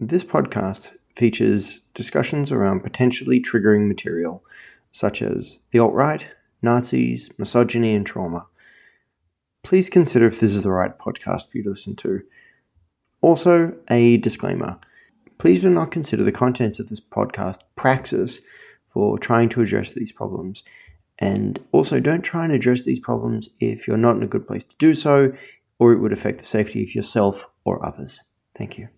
This podcast features discussions around potentially triggering material, such as the alt right, Nazis, misogyny, and trauma. Please consider if this is the right podcast for you to listen to. Also, a disclaimer please do not consider the contents of this podcast praxis for trying to address these problems. And also, don't try and address these problems if you're not in a good place to do so, or it would affect the safety of yourself or others. Thank you.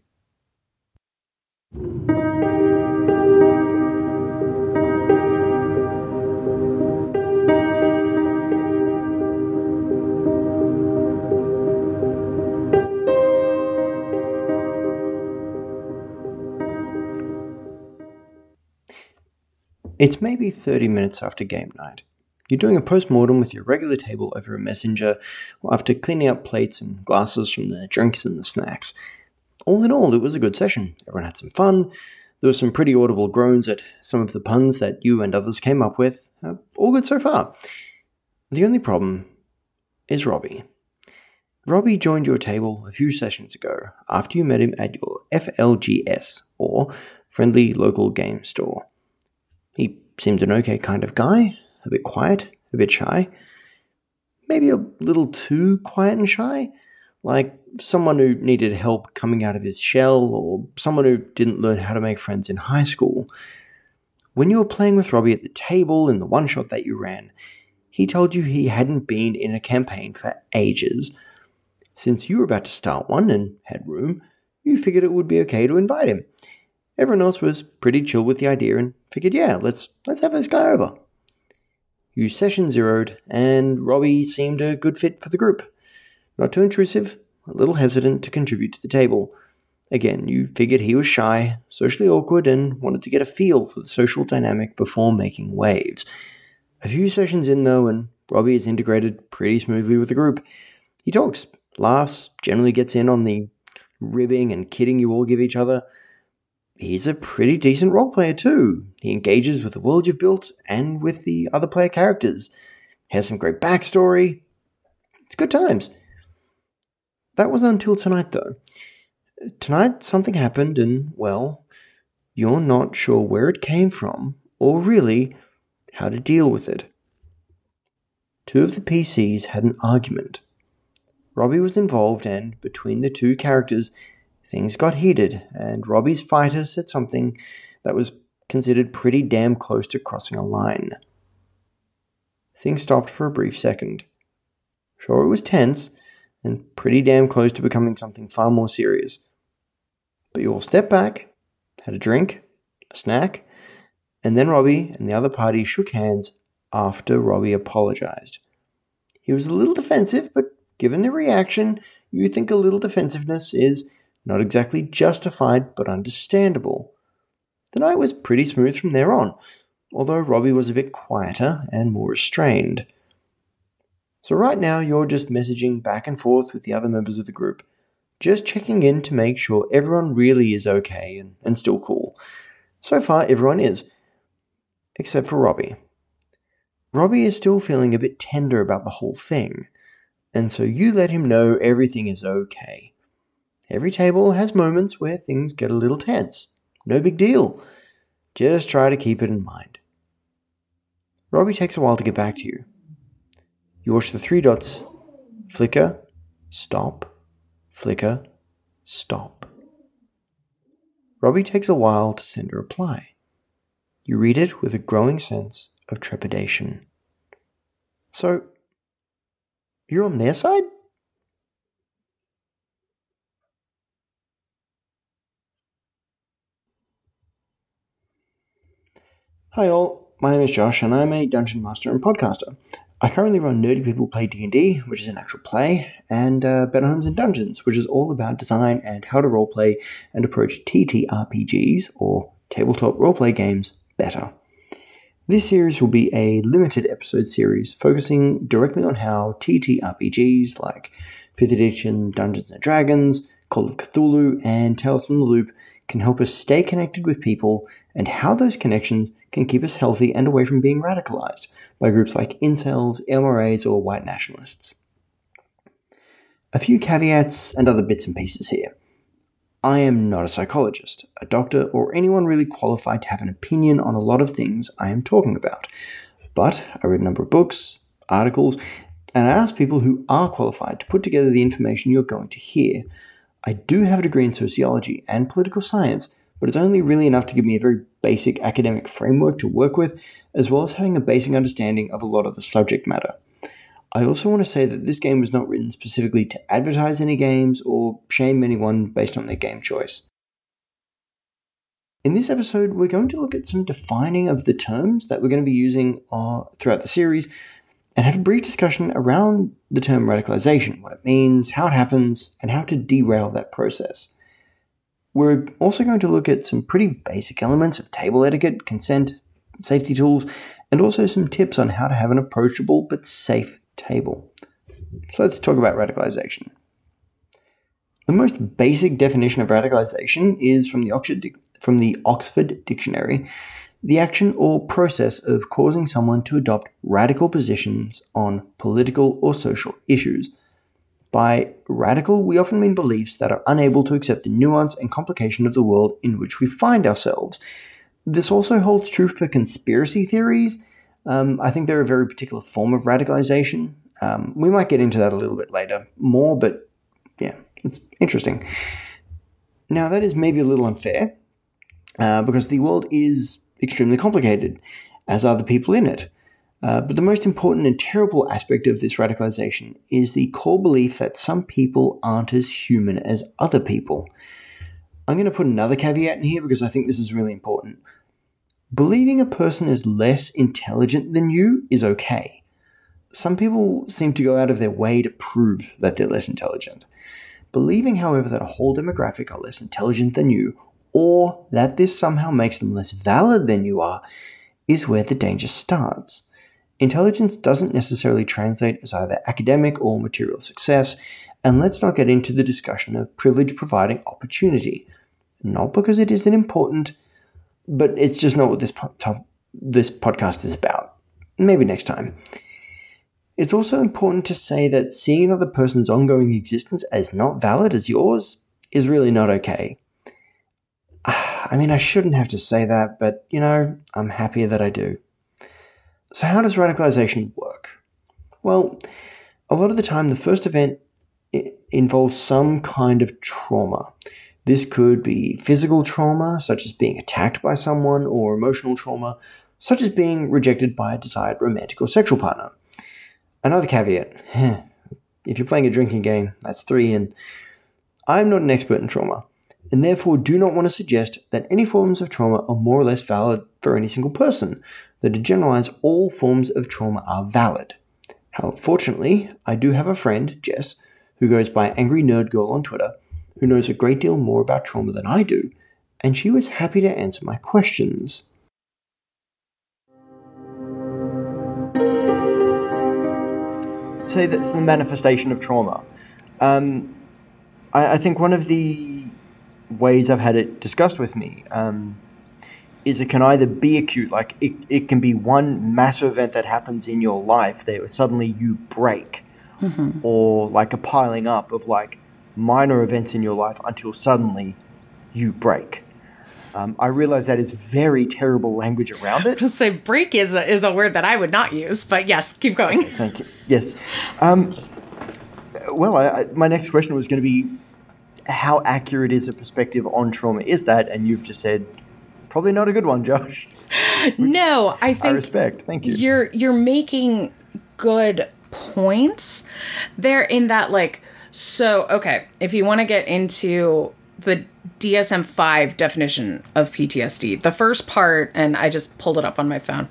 It's maybe 30 minutes after game night. You're doing a post mortem with your regular table over a messenger after cleaning up plates and glasses from the drinks and the snacks. All in all, it was a good session. Everyone had some fun. There were some pretty audible groans at some of the puns that you and others came up with. Uh, all good so far. The only problem is Robbie. Robbie joined your table a few sessions ago after you met him at your FLGS, or Friendly Local Game Store. He seemed an okay kind of guy, a bit quiet, a bit shy. Maybe a little too quiet and shy, like someone who needed help coming out of his shell, or someone who didn't learn how to make friends in high school. When you were playing with Robbie at the table in the one shot that you ran, he told you he hadn't been in a campaign for ages. Since you were about to start one and had room, you figured it would be okay to invite him. Everyone else was pretty chill with the idea and figured, yeah, let's let's have this guy over. You session zeroed, and Robbie seemed a good fit for the group. Not too intrusive, a little hesitant to contribute to the table. Again, you figured he was shy, socially awkward, and wanted to get a feel for the social dynamic before making waves. A few sessions in, though, and Robbie is integrated pretty smoothly with the group. He talks, laughs, generally gets in on the ribbing and kidding you all give each other he's a pretty decent role player too. He engages with the world you've built and with the other player characters. Has some great backstory. It's good times. That was until tonight though. Tonight something happened and, well, you're not sure where it came from or really how to deal with it. Two of the PCs had an argument. Robbie was involved, and between the two characters, Things got heated, and Robbie's fighter said something that was considered pretty damn close to crossing a line. Things stopped for a brief second. Sure, it was tense, and pretty damn close to becoming something far more serious. But you all stepped back, had a drink, a snack, and then Robbie and the other party shook hands after Robbie apologized. He was a little defensive, but given the reaction, you think a little defensiveness is not exactly justified, but understandable. The night was pretty smooth from there on, although Robbie was a bit quieter and more restrained. So, right now, you're just messaging back and forth with the other members of the group, just checking in to make sure everyone really is okay and, and still cool. So far, everyone is, except for Robbie. Robbie is still feeling a bit tender about the whole thing, and so you let him know everything is okay. Every table has moments where things get a little tense. No big deal. Just try to keep it in mind. Robbie takes a while to get back to you. You watch the three dots flicker, stop, flicker, stop. Robbie takes a while to send a reply. You read it with a growing sense of trepidation. So, you're on their side? Hi all, my name is Josh and I'm a dungeon master and podcaster. I currently run Nerdy People Play D&D, which is an actual play, and uh, Better Homes and Dungeons, which is all about design and how to roleplay and approach TTRPGs, or tabletop roleplay games, better. This series will be a limited episode series focusing directly on how TTRPGs like 5th edition Dungeons and Dragons, Call of Cthulhu, and Tales from the Loop can help us stay connected with people and how those connections can keep us healthy and away from being radicalized by groups like incels, MRAs, or white nationalists. A few caveats and other bits and pieces here. I am not a psychologist, a doctor, or anyone really qualified to have an opinion on a lot of things I am talking about. But I read a number of books, articles, and I asked people who are qualified to put together the information you're going to hear. I do have a degree in sociology and political science, but it's only really enough to give me a very basic academic framework to work with, as well as having a basic understanding of a lot of the subject matter. I also want to say that this game was not written specifically to advertise any games or shame anyone based on their game choice. In this episode, we're going to look at some defining of the terms that we're going to be using uh, throughout the series and have a brief discussion around the term radicalization, what it means, how it happens, and how to derail that process. We're also going to look at some pretty basic elements of table etiquette, consent, safety tools, and also some tips on how to have an approachable but safe table. So let's talk about radicalization. The most basic definition of radicalization is from the Oxford, from the Oxford Dictionary the action or process of causing someone to adopt radical positions on political or social issues. By radical, we often mean beliefs that are unable to accept the nuance and complication of the world in which we find ourselves. This also holds true for conspiracy theories um, I think they're a very particular form of radicalization. Um, we might get into that a little bit later more, but yeah, it's interesting. Now, that is maybe a little unfair uh, because the world is extremely complicated, as are the people in it. Uh, but the most important and terrible aspect of this radicalization is the core belief that some people aren't as human as other people. I'm going to put another caveat in here because I think this is really important. Believing a person is less intelligent than you is okay. Some people seem to go out of their way to prove that they're less intelligent. Believing, however, that a whole demographic are less intelligent than you, or that this somehow makes them less valid than you are, is where the danger starts. Intelligence doesn't necessarily translate as either academic or material success, and let's not get into the discussion of privilege providing opportunity. Not because it isn't important, but it's just not what this po- top, this podcast is about. Maybe next time. It's also important to say that seeing another person's ongoing existence as not valid as yours is really not okay. I mean, I shouldn't have to say that, but you know, I'm happier that I do. So, how does radicalization work? Well, a lot of the time, the first event involves some kind of trauma. This could be physical trauma, such as being attacked by someone, or emotional trauma, such as being rejected by a desired romantic or sexual partner. Another caveat if you're playing a drinking game, that's three in. I'm not an expert in trauma, and therefore do not want to suggest that any forms of trauma are more or less valid for any single person. That to generalize, all forms of trauma are valid. However, fortunately, I do have a friend, Jess, who goes by Angry Nerd Girl on Twitter, who knows a great deal more about trauma than I do, and she was happy to answer my questions. Say that's the manifestation of trauma. Um, I, I, think one of the ways I've had it discussed with me um, is it can either be acute, like it, it can be one massive event that happens in your life that suddenly you break, mm-hmm. or like a piling up of like minor events in your life until suddenly you break. Um, I realize that is very terrible language around it. Just say break is a, is a word that I would not use, but yes, keep going. Okay, thank you. Yes. Um, well, I, I, my next question was going to be how accurate is a perspective on trauma is that? And you've just said probably not a good one, Josh. no, I think I respect. Thank you. You're you're making good points there in that like so, okay, if you want to get into the DSM 5 definition of PTSD, the first part, and I just pulled it up on my phone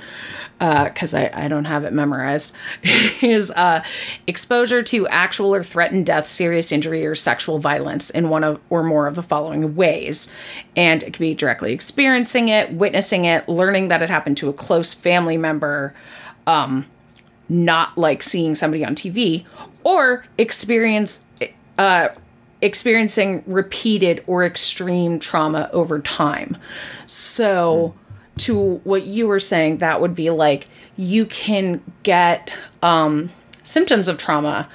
because uh, I, I don't have it memorized, is uh, exposure to actual or threatened death, serious injury, or sexual violence in one of or more of the following ways. And it could be directly experiencing it, witnessing it, learning that it happened to a close family member. Um, not like seeing somebody on TV, or experience uh, experiencing repeated or extreme trauma over time. So, to what you were saying, that would be like you can get um, symptoms of trauma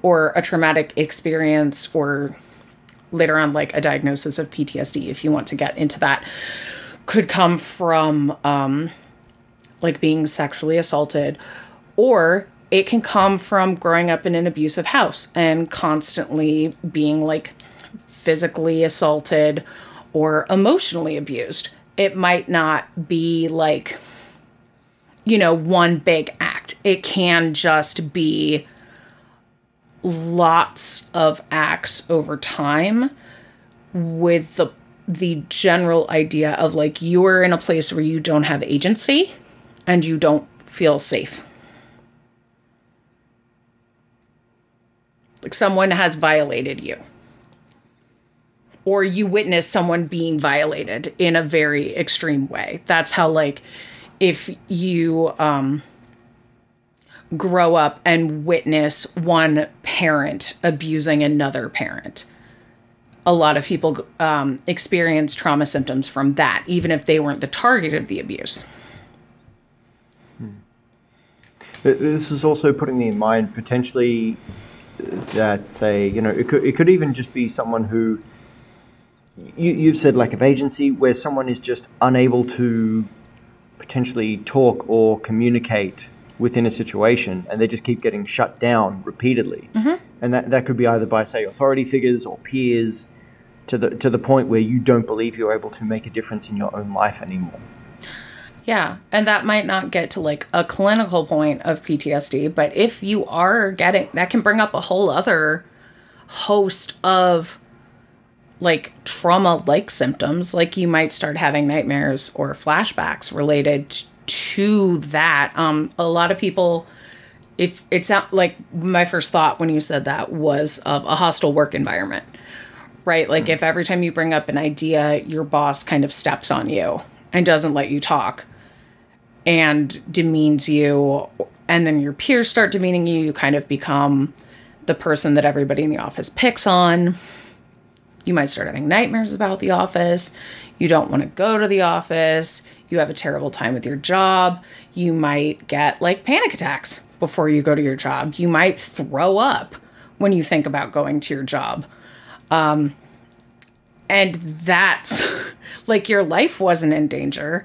or a traumatic experience or later on like a diagnosis of PTSD if you want to get into that could come from um, like being sexually assaulted or it can come from growing up in an abusive house and constantly being like physically assaulted or emotionally abused. It might not be like, you know, one big act. It can just be lots of acts over time with the the general idea of like you're in a place where you don't have agency and you don't feel safe. Like someone has violated you. Or you witness someone being violated in a very extreme way. That's how, like, if you um, grow up and witness one parent abusing another parent, a lot of people um, experience trauma symptoms from that, even if they weren't the target of the abuse. This is also putting me in mind potentially that say you know it could it could even just be someone who you, you've said lack of agency where someone is just unable to potentially talk or communicate within a situation and they just keep getting shut down repeatedly mm-hmm. and that, that could be either by say authority figures or peers to the to the point where you don't believe you're able to make a difference in your own life anymore yeah, and that might not get to like a clinical point of PTSD, but if you are getting that can bring up a whole other host of like trauma like symptoms. Like you might start having nightmares or flashbacks related to that. Um a lot of people if it's not like my first thought when you said that was of a hostile work environment right? Like mm-hmm. if every time you bring up an idea your boss kind of steps on you and doesn't let you talk and demeans you and then your peers start demeaning you you kind of become the person that everybody in the office picks on. You might start having nightmares about the office. You don't want to go to the office. You have a terrible time with your job. You might get like panic attacks before you go to your job. You might throw up when you think about going to your job. Um, and that's like your life wasn't in danger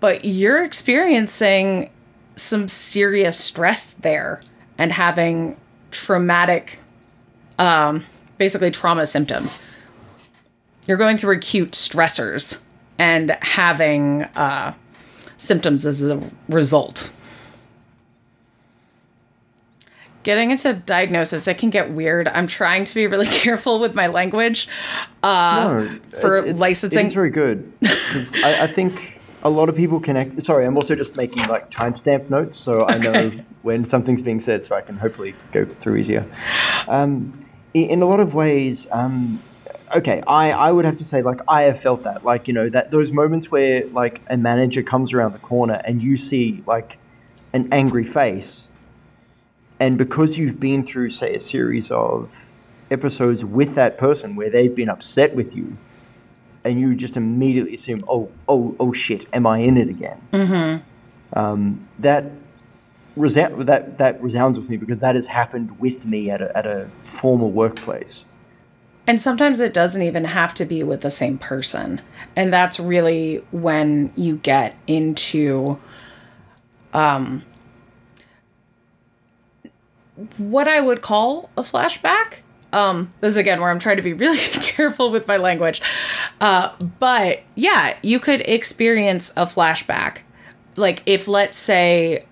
but you're experiencing some serious stress there and having traumatic um, basically trauma symptoms. You're going through acute stressors and having uh, symptoms as a result. Getting into diagnosis it can get weird. I'm trying to be really careful with my language uh, no, for licensing it's very good. I, I think a lot of people connect. Sorry, I'm also just making like timestamp notes so I know when something's being said, so I can hopefully go through easier. Um, in a lot of ways, um, okay, I, I would have to say like I have felt that like you know that those moments where like a manager comes around the corner and you see like an angry face, and because you've been through say a series of episodes with that person where they've been upset with you and you just immediately assume, oh, oh, oh, shit, am I in it again? Mm-hmm. Um, that resound that that resounds with me because that has happened with me at a, at a former workplace. And sometimes it doesn't even have to be with the same person, and that's really when you get into, um, what I would call a flashback um, this is again where I'm trying to be really careful with my language. Uh, but yeah, you could experience a flashback. Like if let's say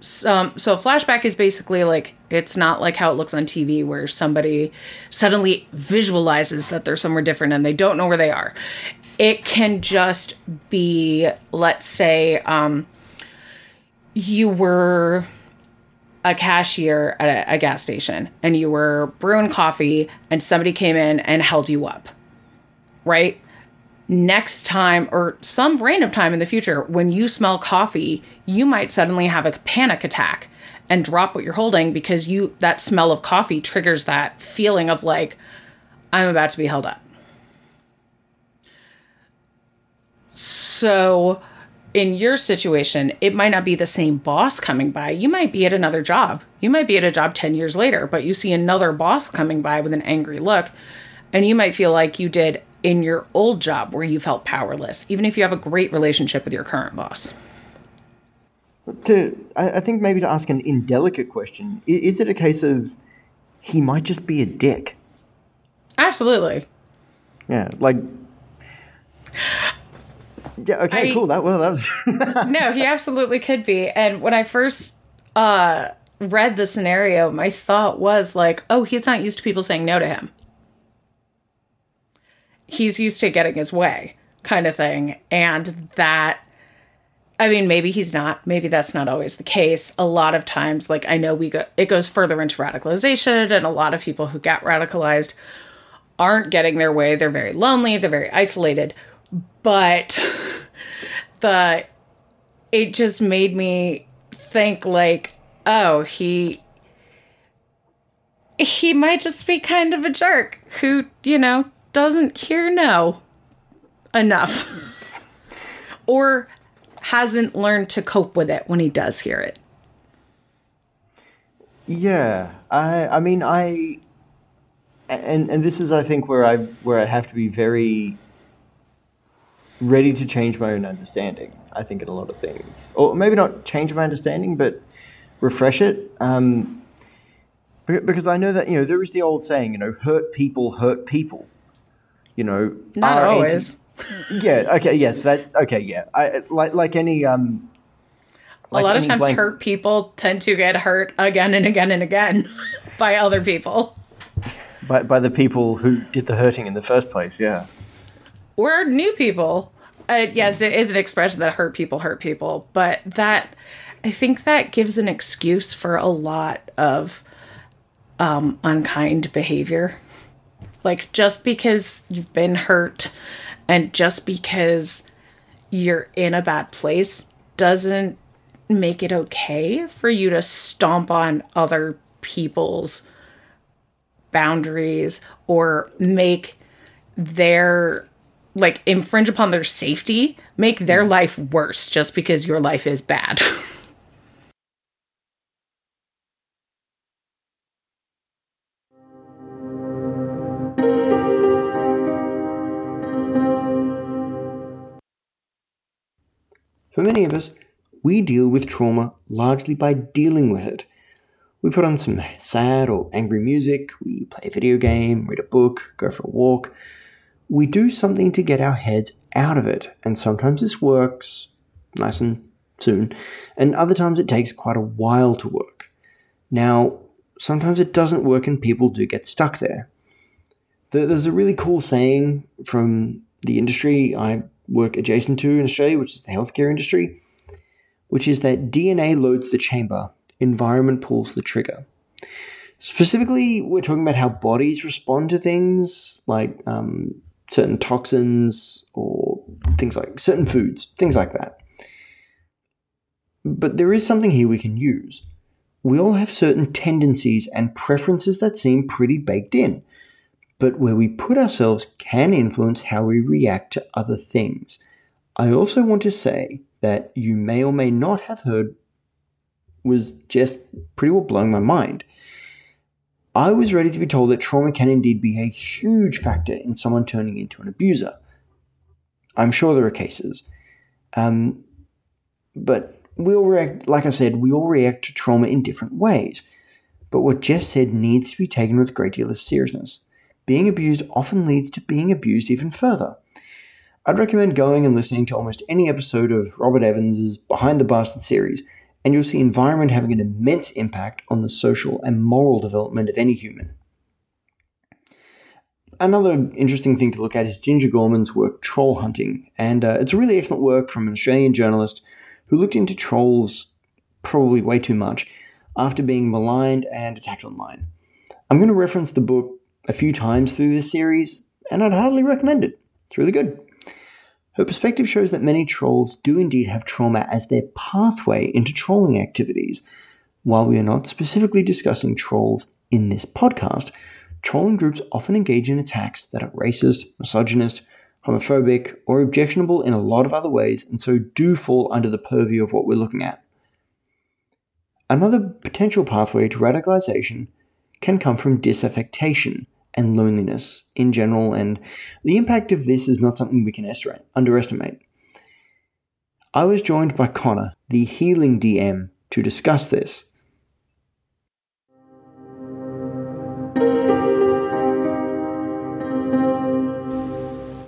some so flashback is basically like it's not like how it looks on TV where somebody suddenly visualizes that they're somewhere different and they don't know where they are. It can just be let's say um, you were a cashier at a, a, gas station and you were brewing coffee and somebody came in and held you up, right? Next time or some random time in the future, when you smell coffee, you might suddenly have a panic attack and drop what you're holding because you that smell of coffee triggers that feeling of like I'm about to be held up. So in your situation, it might not be the same boss coming by. You might be at another job. You might be at a job 10 years later, but you see another boss coming by with an angry look And you might feel like you did in your old job where you felt powerless, even if you have a great relationship with your current boss. To, I I think maybe to ask an indelicate question, is it a case of he might just be a dick? Absolutely. Yeah, like. Yeah. Okay. I- cool. That well. That was. no, he absolutely could be. And when I first uh read the scenario, my thought was like, oh, he's not used to people saying no to him. He's used to getting his way, kind of thing. And that I mean, maybe he's not. Maybe that's not always the case. A lot of times, like I know we go it goes further into radicalization, and a lot of people who get radicalized aren't getting their way. They're very lonely, they're very isolated. But the it just made me think like, oh, he he might just be kind of a jerk who, you know, doesn't hear no enough. or hasn't learned to cope with it when he does hear it. Yeah, I I mean I and and this is I think where I where I have to be very ready to change my own understanding. I think in a lot of things, or maybe not change my understanding, but refresh it. Um, because I know that you know there is the old saying, you know, hurt people hurt people. You know, Not our anti- always. yeah. Okay. Yes. That. Okay. Yeah. I like like any um. a lot of times blank- hurt people tend to get hurt again and again and again by other people. by, by the people who did the hurting in the first place. Yeah. We're new people. Uh, yes, it is an expression that hurt people hurt people, but that I think that gives an excuse for a lot of um, unkind behavior. Like just because you've been hurt and just because you're in a bad place doesn't make it okay for you to stomp on other people's boundaries or make their like infringe upon their safety, make their mm. life worse just because your life is bad. For many of us, we deal with trauma largely by dealing with it. We put on some sad or angry music, we play a video game, read a book, go for a walk. We do something to get our heads out of it, and sometimes this works nice and soon, and other times it takes quite a while to work. Now, sometimes it doesn't work and people do get stuck there. There- There's a really cool saying from the industry I work adjacent to in Australia, which is the healthcare industry, which is that DNA loads the chamber, environment pulls the trigger. Specifically, we're talking about how bodies respond to things like um, certain toxins or things like certain foods, things like that. But there is something here we can use. We all have certain tendencies and preferences that seem pretty baked in but where we put ourselves can influence how we react to other things. I also want to say that you may or may not have heard was just pretty well blowing my mind. I was ready to be told that trauma can indeed be a huge factor in someone turning into an abuser. I'm sure there are cases. Um, but we all react, like I said, we all react to trauma in different ways. But what Jess said needs to be taken with a great deal of seriousness being abused often leads to being abused even further. I'd recommend going and listening to almost any episode of Robert Evans's Behind the Bastard series, and you'll see environment having an immense impact on the social and moral development of any human. Another interesting thing to look at is Ginger Gorman's work Troll Hunting, and uh, it's a really excellent work from an Australian journalist who looked into trolls probably way too much after being maligned and attacked online. I'm going to reference the book a few times through this series, and I'd heartily recommend it. It's really good. Her perspective shows that many trolls do indeed have trauma as their pathway into trolling activities. While we are not specifically discussing trolls in this podcast, trolling groups often engage in attacks that are racist, misogynist, homophobic, or objectionable in a lot of other ways, and so do fall under the purview of what we're looking at. Another potential pathway to radicalization can come from disaffectation, and loneliness in general, and the impact of this is not something we can underestimate. I was joined by Connor, the healing DM, to discuss this.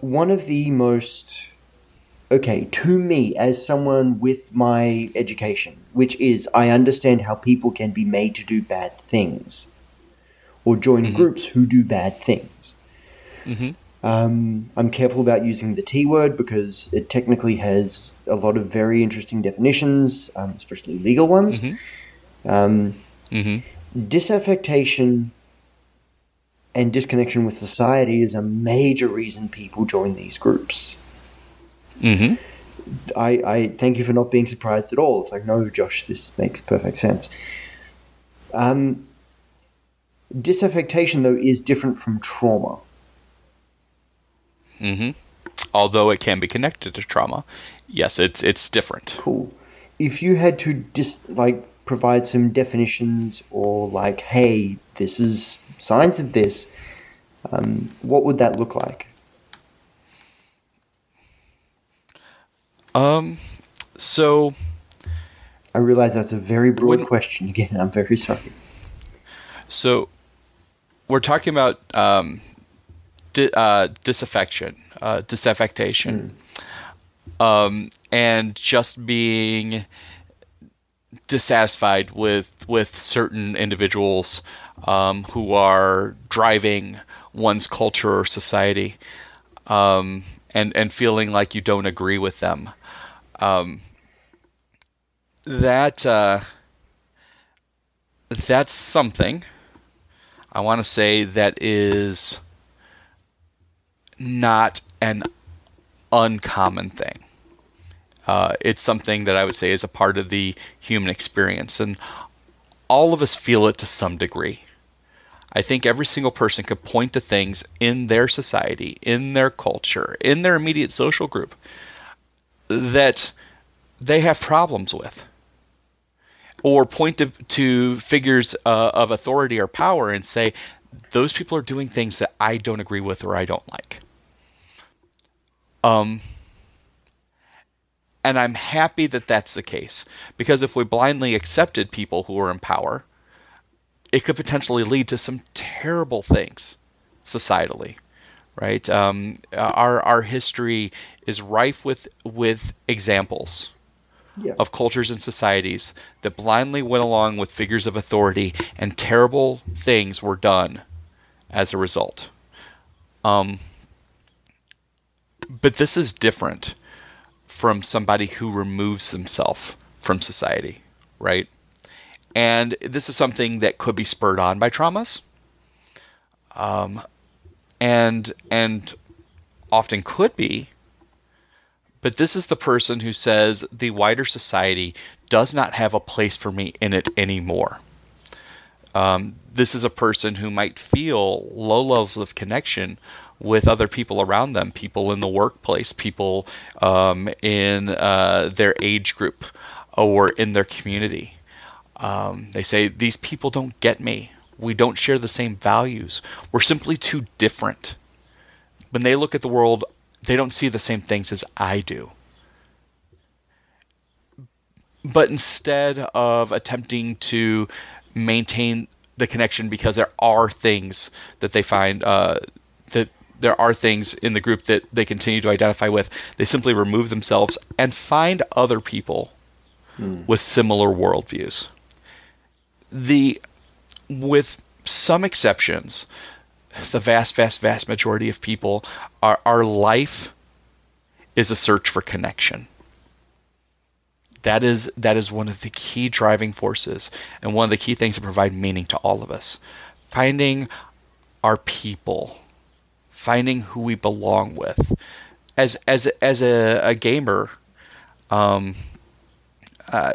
One of the most okay, to me, as someone with my education, which is I understand how people can be made to do bad things or join mm-hmm. groups who do bad things. Mm-hmm. Um, I'm careful about using the T word because it technically has a lot of very interesting definitions, um, especially legal ones. Mm-hmm. Um, mm-hmm. disaffectation and disconnection with society is a major reason people join these groups. Mm-hmm. I, I thank you for not being surprised at all. It's like, no, Josh, this makes perfect sense. Um, disaffectation, though, is different from trauma. Mm-hmm. Although it can be connected to trauma, yes, it's it's different. Cool. If you had to just like provide some definitions or like, hey, this is signs of this, um, what would that look like? Um, so I realize that's a very broad question again. I'm very sorry. So we're talking about um, di- uh, disaffection, uh, disaffectation, mm. um, and just being dissatisfied with with certain individuals um, who are driving one's culture or society, um, and and feeling like you don't agree with them. Um, that uh, that's something I want to say that is not an uncommon thing. Uh, it's something that I would say is a part of the human experience, and all of us feel it to some degree. I think every single person could point to things in their society, in their culture, in their immediate social group that they have problems with. Or point to, to figures uh, of authority or power and say, those people are doing things that I don't agree with or I don't like. Um, and I'm happy that that's the case because if we blindly accepted people who are in power, it could potentially lead to some terrible things societally right? Um, our our history is rife with with examples yeah. of cultures and societies that blindly went along with figures of authority, and terrible things were done as a result. Um, but this is different from somebody who removes himself from society, right? And this is something that could be spurred on by traumas. Um, and and often could be but this is the person who says the wider society does not have a place for me in it anymore um, this is a person who might feel low levels of connection with other people around them people in the workplace people um, in uh, their age group or in their community um, they say these people don't get me we don't share the same values. We're simply too different. When they look at the world, they don't see the same things as I do. But instead of attempting to maintain the connection because there are things that they find uh, that there are things in the group that they continue to identify with, they simply remove themselves and find other people hmm. with similar worldviews. The with some exceptions, the vast, vast, vast majority of people, our, our life is a search for connection. That is that is one of the key driving forces and one of the key things that provide meaning to all of us. Finding our people, finding who we belong with. As as as a, a gamer, um, uh,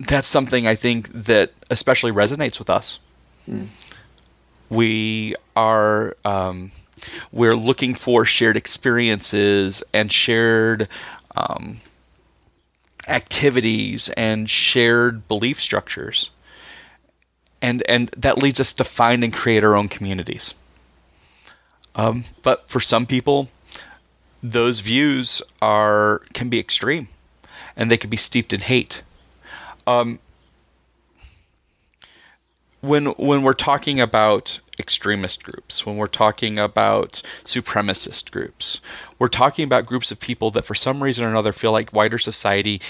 that's something I think that especially resonates with us Mm. We are um, we're looking for shared experiences and shared um, activities and shared belief structures, and and that leads us to find and create our own communities. Um, but for some people, those views are can be extreme, and they can be steeped in hate. Um, when when we're talking about extremist groups, when we're talking about supremacist groups, we're talking about groups of people that for some reason or another feel like wider society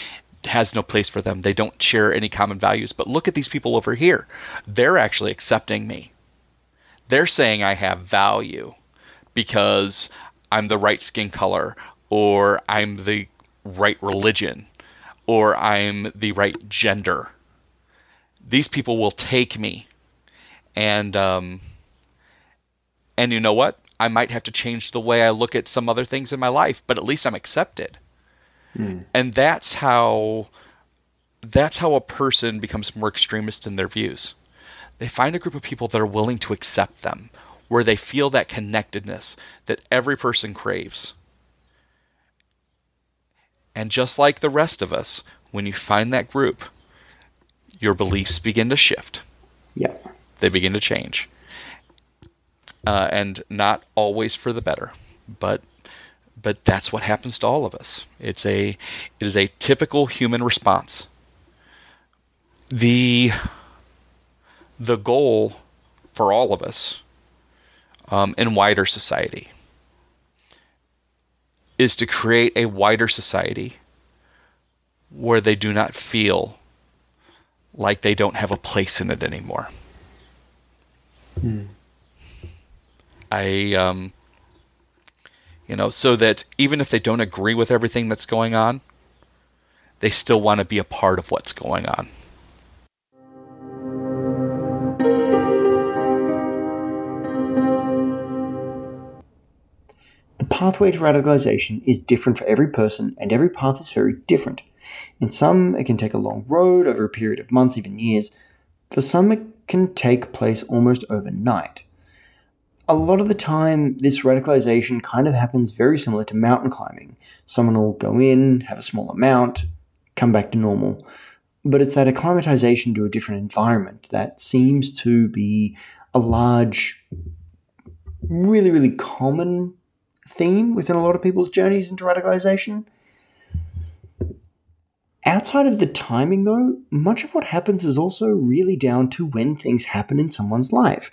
has no place for them. They don't share any common values. But look at these people over here. They're actually accepting me. They're saying I have value because I'm the right skin color or I'm the right religion or I'm the right gender. These people will take me. And um, and you know what? I might have to change the way I look at some other things in my life, but at least I'm accepted. Hmm. And that's how that's how a person becomes more extremist in their views. They find a group of people that are willing to accept them, where they feel that connectedness that every person craves. And just like the rest of us, when you find that group, your beliefs begin to shift. Yeah. They begin to change. Uh, and not always for the better, but but that's what happens to all of us. It's a it is a typical human response. The the goal for all of us um, in wider society is to create a wider society where they do not feel like they don't have a place in it anymore. Hmm. I um, you know, so that even if they don't agree with everything that's going on, they still want to be a part of what's going on. The pathway to radicalization is different for every person, and every path is very different. In some, it can take a long road over a period of months, even years. For some, it can take place almost overnight a lot of the time, this radicalization kind of happens very similar to mountain climbing. Someone will go in, have a small amount, come back to normal. But it's that acclimatization to a different environment that seems to be a large, really, really common theme within a lot of people's journeys into radicalization. Outside of the timing, though, much of what happens is also really down to when things happen in someone's life.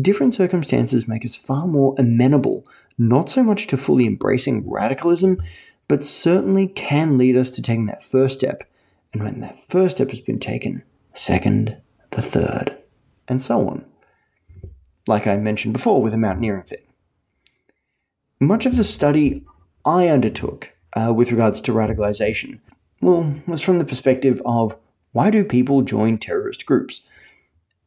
Different circumstances make us far more amenable, not so much to fully embracing radicalism, but certainly can lead us to taking that first step. And when that first step has been taken, second, the third, and so on. Like I mentioned before with the mountaineering thing. Much of the study I undertook uh, with regards to radicalization, well, was from the perspective of why do people join terrorist groups?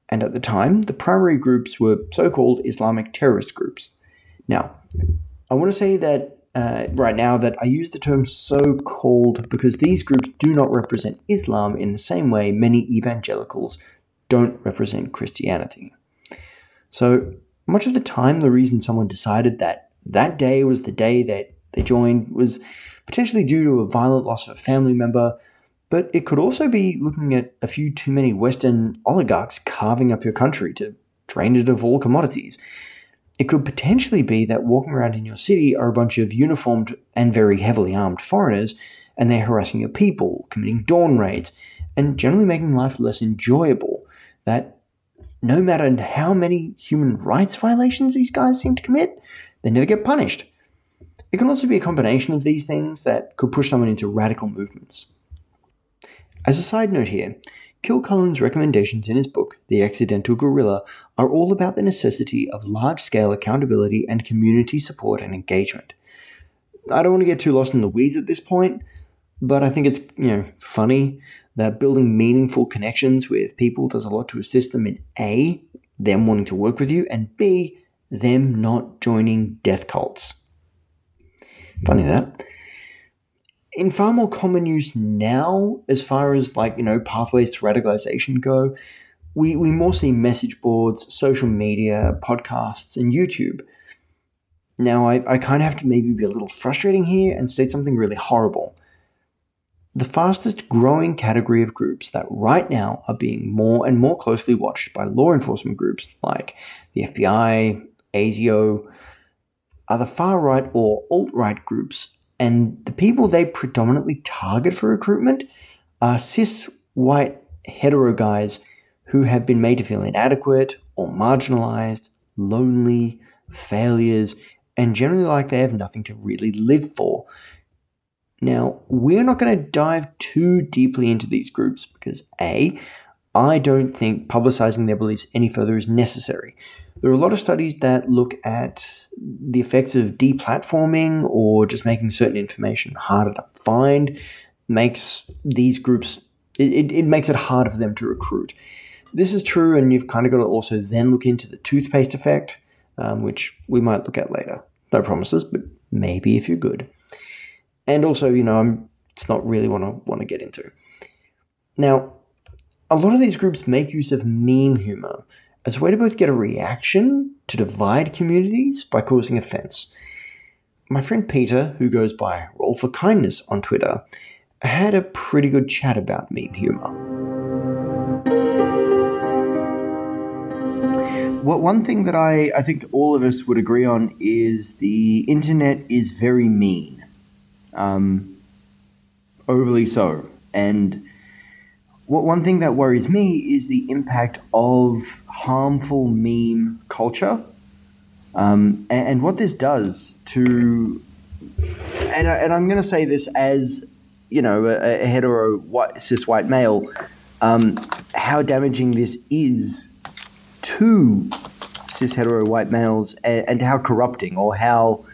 and at the time, the primary groups were so called Islamic terrorist groups. Now, I want to say that uh, right now that I use the term so called because these groups do not represent Islam in the same way many evangelicals don't represent Christianity. So, much of the time, the reason someone decided that that day was the day that they joined was potentially due to a violent loss of a family member but it could also be looking at a few too many Western oligarchs carving up your country to drain it of all commodities. It could potentially be that walking around in your city are a bunch of uniformed and very heavily armed foreigners, and they're harassing your people, committing dawn raids, and generally making life less enjoyable. That no matter how many human rights violations these guys seem to commit, they never get punished. It can also be a combination of these things that could push someone into radical movements. As a side note here, Kilcullen's recommendations in his book, The Accidental Guerrilla, are all about the necessity of large scale accountability and community support and engagement. I don't want to get too lost in the weeds at this point, but I think it's you know funny that building meaningful connections with people does a lot to assist them in A, them wanting to work with you, and B, them not joining death cults. Funny that in far more common use now, as far as like, you know, pathways to radicalization go, we, we more see message boards, social media, podcasts, and YouTube. Now, I, I kind of have to maybe be a little frustrating here and state something really horrible. The fastest growing category of groups that right now are being more and more closely watched by law enforcement groups like the FBI, ASIO, are the far right or alt right groups, and the people they predominantly target for recruitment are cis white hetero guys who have been made to feel inadequate or marginalized, lonely, failures, and generally like they have nothing to really live for. Now, we're not going to dive too deeply into these groups because A, I don't think publicizing their beliefs any further is necessary. There are a lot of studies that look at the effects of deplatforming or just making certain information harder to find, makes these groups, it, it, makes it harder for them to recruit. This is true, and you've kind of got to also then look into the toothpaste effect, um, which we might look at later. No promises, but maybe if you're good. And also, you know, I'm, it's not really what I want to get into. Now, a lot of these groups make use of meme humor as a way to both get a reaction to divide communities by causing offense. My friend Peter, who goes by Roll for Kindness on Twitter, had a pretty good chat about meme humor. Well, one thing that I, I think all of us would agree on is the internet is very mean. Um, overly so. And one thing that worries me is the impact of harmful meme culture, um, and, and, what this does to. And, I, and I'm going to say this as you know a, a hetero white, cis white male, um, how damaging this is to cis hetero white males, and, and how corrupting or how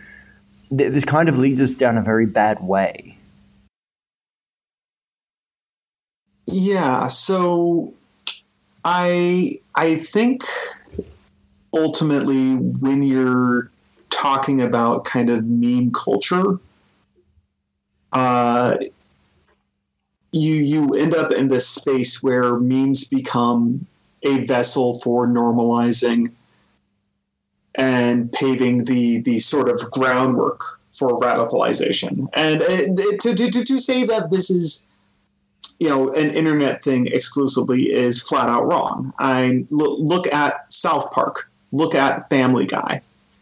th- this kind of leads us down a very bad way. Yeah, so I I think ultimately when you're talking about kind of meme culture, uh, you you end up in this space where memes become a vessel for normalizing and paving the the sort of groundwork for radicalization. And uh, to, to, to say that this is you know an internet thing exclusively is flat out wrong. I look, at South Park, look at Family Guy.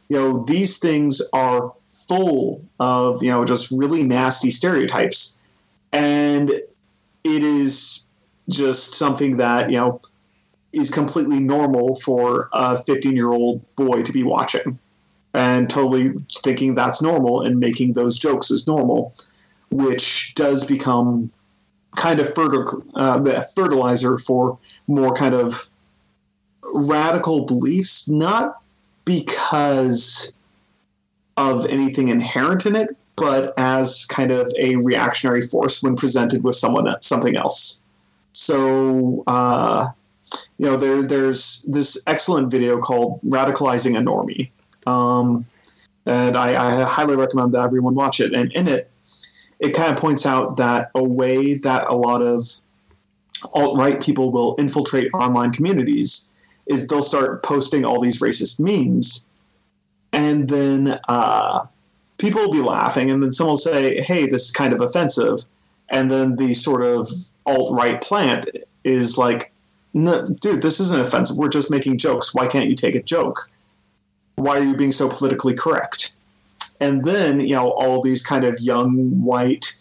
You know these things are full of you know just really nasty stereotypes, and it is just something that you know is completely normal for a 15 year old boy to be watching and totally thinking that's normal and making those jokes as normal, which does become kind of uh, fertilizer for more kind of radical beliefs, not because of anything inherent in it, but as kind of a reactionary force when presented with someone something else. So, uh, you know, there there's this excellent video called "Radicalizing a Normie," um, and I, I highly recommend that everyone watch it. And in it, it kind of points out that a way that a lot of alt right people will infiltrate online communities is they'll start posting all these racist memes, and then uh, people will be laughing, and then someone will say, "Hey, this is kind of offensive," and then the sort of alt right plant is like, no, "Dude, this isn't offensive. We're just making jokes. Why can't you take a joke? Why are you being so politically correct?" And then, you know, all these kind of young white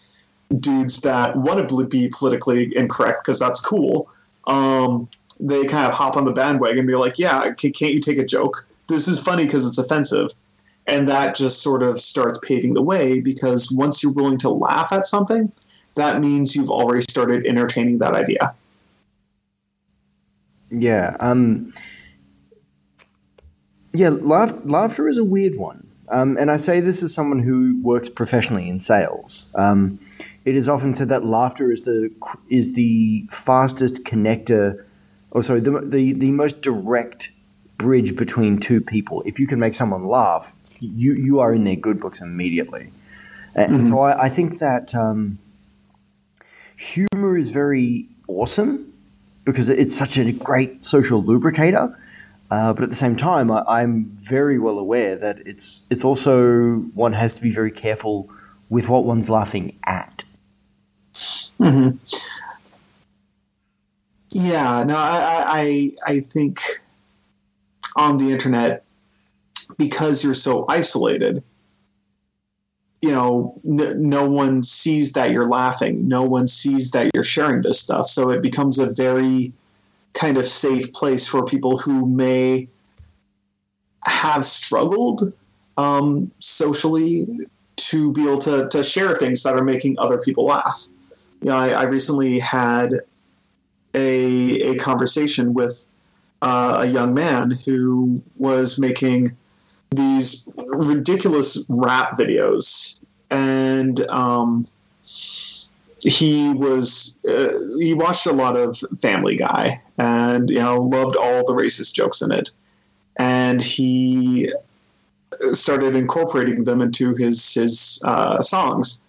dudes that want to be politically incorrect because that's cool. Um, they kind of hop on the bandwagon and be like, yeah, can't you take a joke? This is funny because it's offensive. And that just sort of starts paving the way because once you're willing to laugh at something, that means you've already started entertaining that idea. Yeah. Um, yeah, laugh, laughter is a weird one. Um, and I say this as someone who works professionally in sales. Um, it is often said that laughter is the is the fastest connector, or sorry, the, the the most direct bridge between two people. If you can make someone laugh, you you are in their good books immediately. And mm-hmm. so I, I, think that um, humor is very awesome because it's such a great social lubricator. Uh, but at the same time, I, am very well aware that it's it's also one has to be very careful with what one's laughing at. Mm-hmm. Yeah, no, I, I I think on the internet because you're so isolated, you know, n- no one sees that you're laughing. No one sees that you're sharing this stuff. So it becomes a very kind of safe place for people who may have struggled um, socially to be able to, to share things that are making other people laugh. You know, I, I recently had a, a conversation with uh, a young man who was making these ridiculous rap videos, and um, he was uh, he watched a lot of Family Guy, and you know loved all the racist jokes in it, and he started incorporating them into his his uh, songs,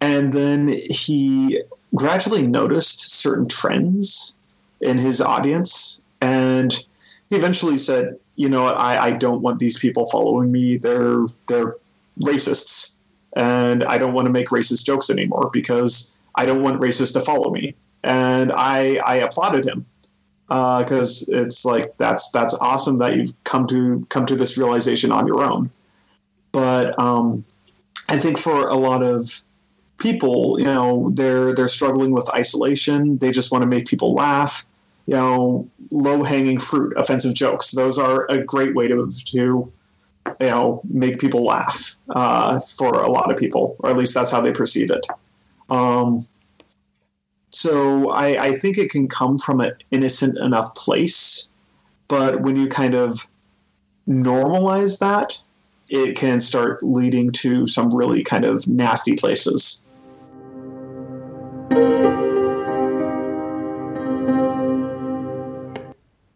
and then he gradually noticed certain trends in his audience, and he eventually said, "You know, I, I don't want these people following me. They're they're racists, and I don't want to make racist jokes anymore because I don't want racists to follow me." And I I applauded him because uh, it's like that's that's awesome that you've come to come to this realization on your own. But um, I think for a lot of people, you know, they're they're struggling with isolation. They just want to make people laugh. You know, low hanging fruit, offensive jokes. Those are a great way to to you know make people laugh uh, for a lot of people, or at least that's how they perceive it. Um, so I, I think it can come from an innocent enough place, but when you kind of normalize that, it can start leading to some really kind of nasty places.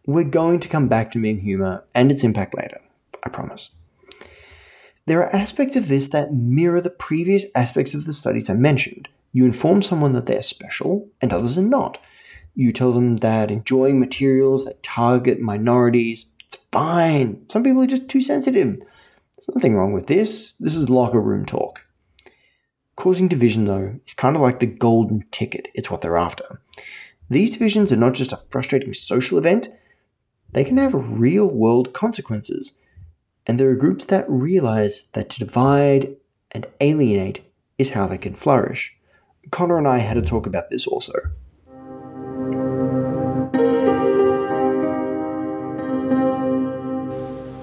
We're going to come back to meme humor and its impact later, I promise. There are aspects of this that mirror the previous aspects of the studies I mentioned. You inform someone that they're special, and others are not. You tell them that enjoying materials that target minorities, it's fine. Some people are just too sensitive. There's nothing wrong with this. This is locker room talk. Causing division, though, is kind of like the golden ticket. It's what they're after. These divisions are not just a frustrating social event, they can have real world consequences. And there are groups that realize that to divide and alienate is how they can flourish. Connor and I had a talk about this also.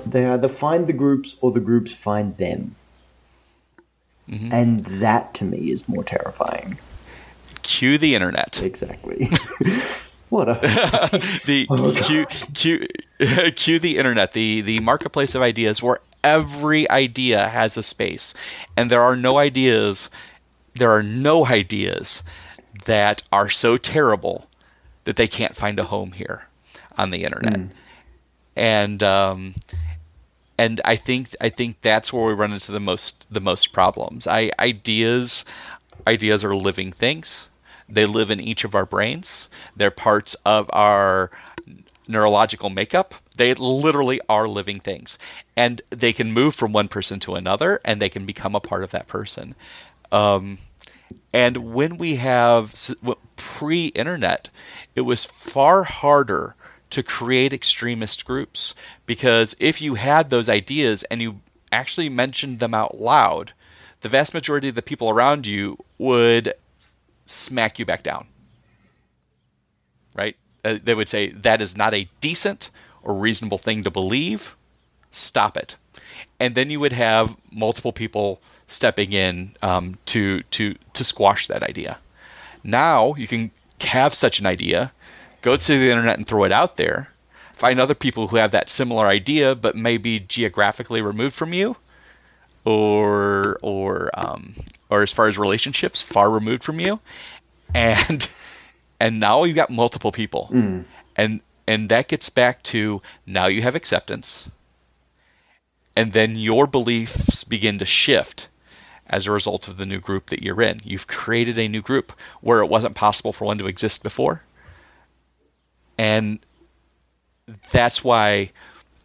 They either find the groups or the groups find them. Mm-hmm. And that to me is more terrifying. Cue the internet. Exactly. what a the oh, cue, cue, cue the internet, the the marketplace of ideas where every idea has a space, and there are no ideas, there are no ideas that are so terrible that they can't find a home here on the internet, mm. and um, and I think I think that's where we run into the most the most problems. I ideas ideas are living things. They live in each of our brains. They're parts of our neurological makeup. They literally are living things. And they can move from one person to another and they can become a part of that person. Um, and when we have pre internet, it was far harder to create extremist groups because if you had those ideas and you actually mentioned them out loud, the vast majority of the people around you would smack you back down. Right? Uh, they would say that is not a decent or reasonable thing to believe. Stop it. And then you would have multiple people stepping in um, to to to squash that idea. Now you can have such an idea, go to the internet and throw it out there, find other people who have that similar idea but maybe geographically removed from you, or or um, or as far as relationships, far removed from you, and and now you've got multiple people, mm. and and that gets back to now you have acceptance, and then your beliefs begin to shift as a result of the new group that you're in. You've created a new group where it wasn't possible for one to exist before, and that's why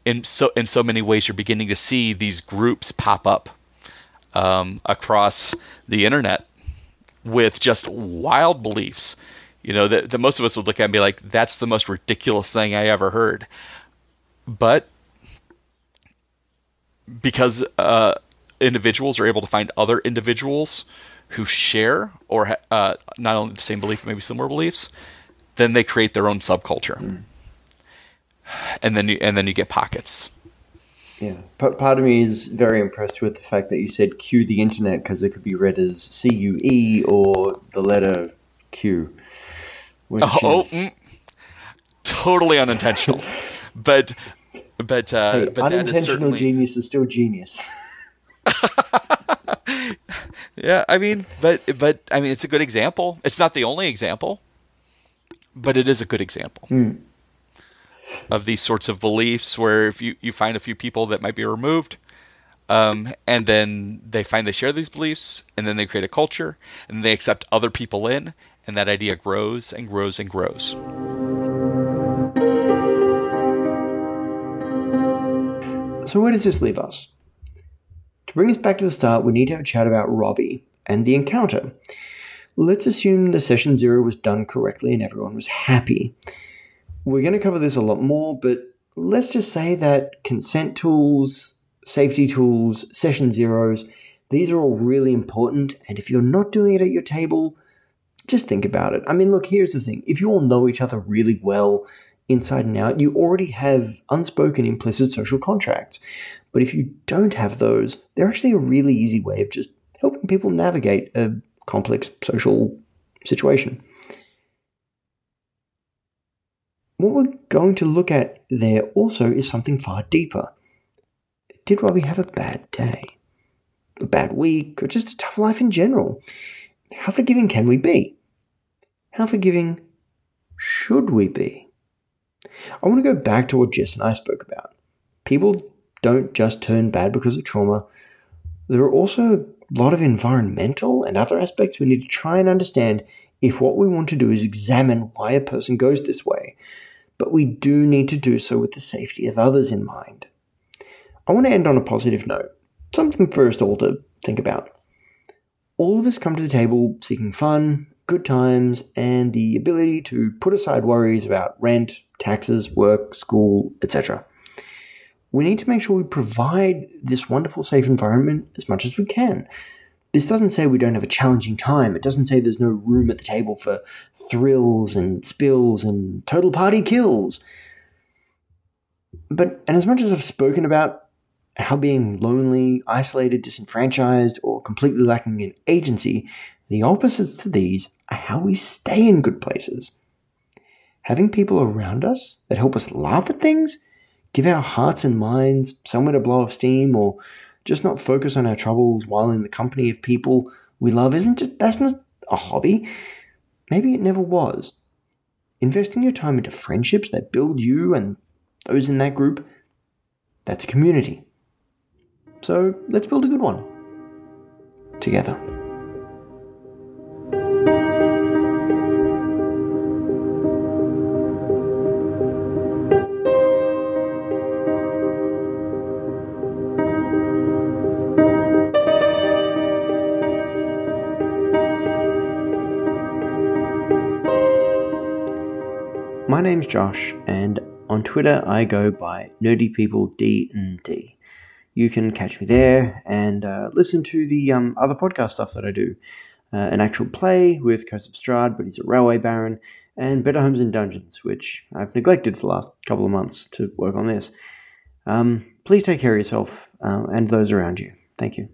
in so in so many ways you're beginning to see these groups pop up um, across the internet with just wild beliefs. You know that, that most of us would look at and be like, "That's the most ridiculous thing I ever heard," but because uh, individuals are able to find other individuals who share or ha- uh, not only the same belief, but maybe similar beliefs, then they create their own subculture, mm. and then you and then you get pockets. Yeah, P- part of me is very impressed with the fact that you said "cue the internet" because it could be read as C U E or the letter Q. Which oh, is... mm, totally unintentional, but but uh, hey, but unintentional certainly... genius is still genius. yeah, I mean, but but I mean, it's a good example. It's not the only example, but it is a good example mm. of these sorts of beliefs where if you you find a few people that might be removed. Um, and then they find they share these beliefs, and then they create a culture, and they accept other people in, and that idea grows and grows and grows. So, where does this leave us? To bring us back to the start, we need to have a chat about Robbie and the encounter. Let's assume the session zero was done correctly and everyone was happy. We're going to cover this a lot more, but let's just say that consent tools, safety tools, session zeros, these are all really important. And if you're not doing it at your table, just think about it. I mean, look, here's the thing if you all know each other really well, inside and out, you already have unspoken implicit social contracts. But if you don't have those, they're actually a really easy way of just helping people navigate a complex social situation. What we're going to look at there also is something far deeper. Did Robbie have a bad day? A bad week? Or just a tough life in general? How forgiving can we be? How forgiving should we be? I want to go back to what Jess and I spoke about. People don't just turn bad because of trauma. There are also a lot of environmental and other aspects we need to try and understand if what we want to do is examine why a person goes this way. But we do need to do so with the safety of others in mind. I want to end on a positive note, something for us all to think about. All of us come to the table seeking fun, good times, and the ability to put aside worries about rent, taxes, work, school, etc. We need to make sure we provide this wonderful, safe environment as much as we can. This doesn't say we don't have a challenging time. It doesn't say there's no room at the table for thrills and spills and total party kills. But, and as much as I've spoken about how being lonely, isolated, disenfranchised, or completely lacking in agency the opposites to these how we stay in good places. Having people around us that help us laugh at things, give our hearts and minds somewhere to blow off steam, or just not focus on our troubles while in the company of people we love isn't just that's not a hobby. Maybe it never was. Investing your time into friendships that build you and those in that group, that's a community. So let's build a good one. Together. Name's Josh, and on Twitter I go by Nerdy People D and D. You can catch me there and uh, listen to the um, other podcast stuff that I do. Uh, an actual play with Curse of Strahd, but he's a railway baron, and Better Homes and Dungeons, which I've neglected for the last couple of months to work on this. Um, please take care of yourself uh, and those around you. Thank you.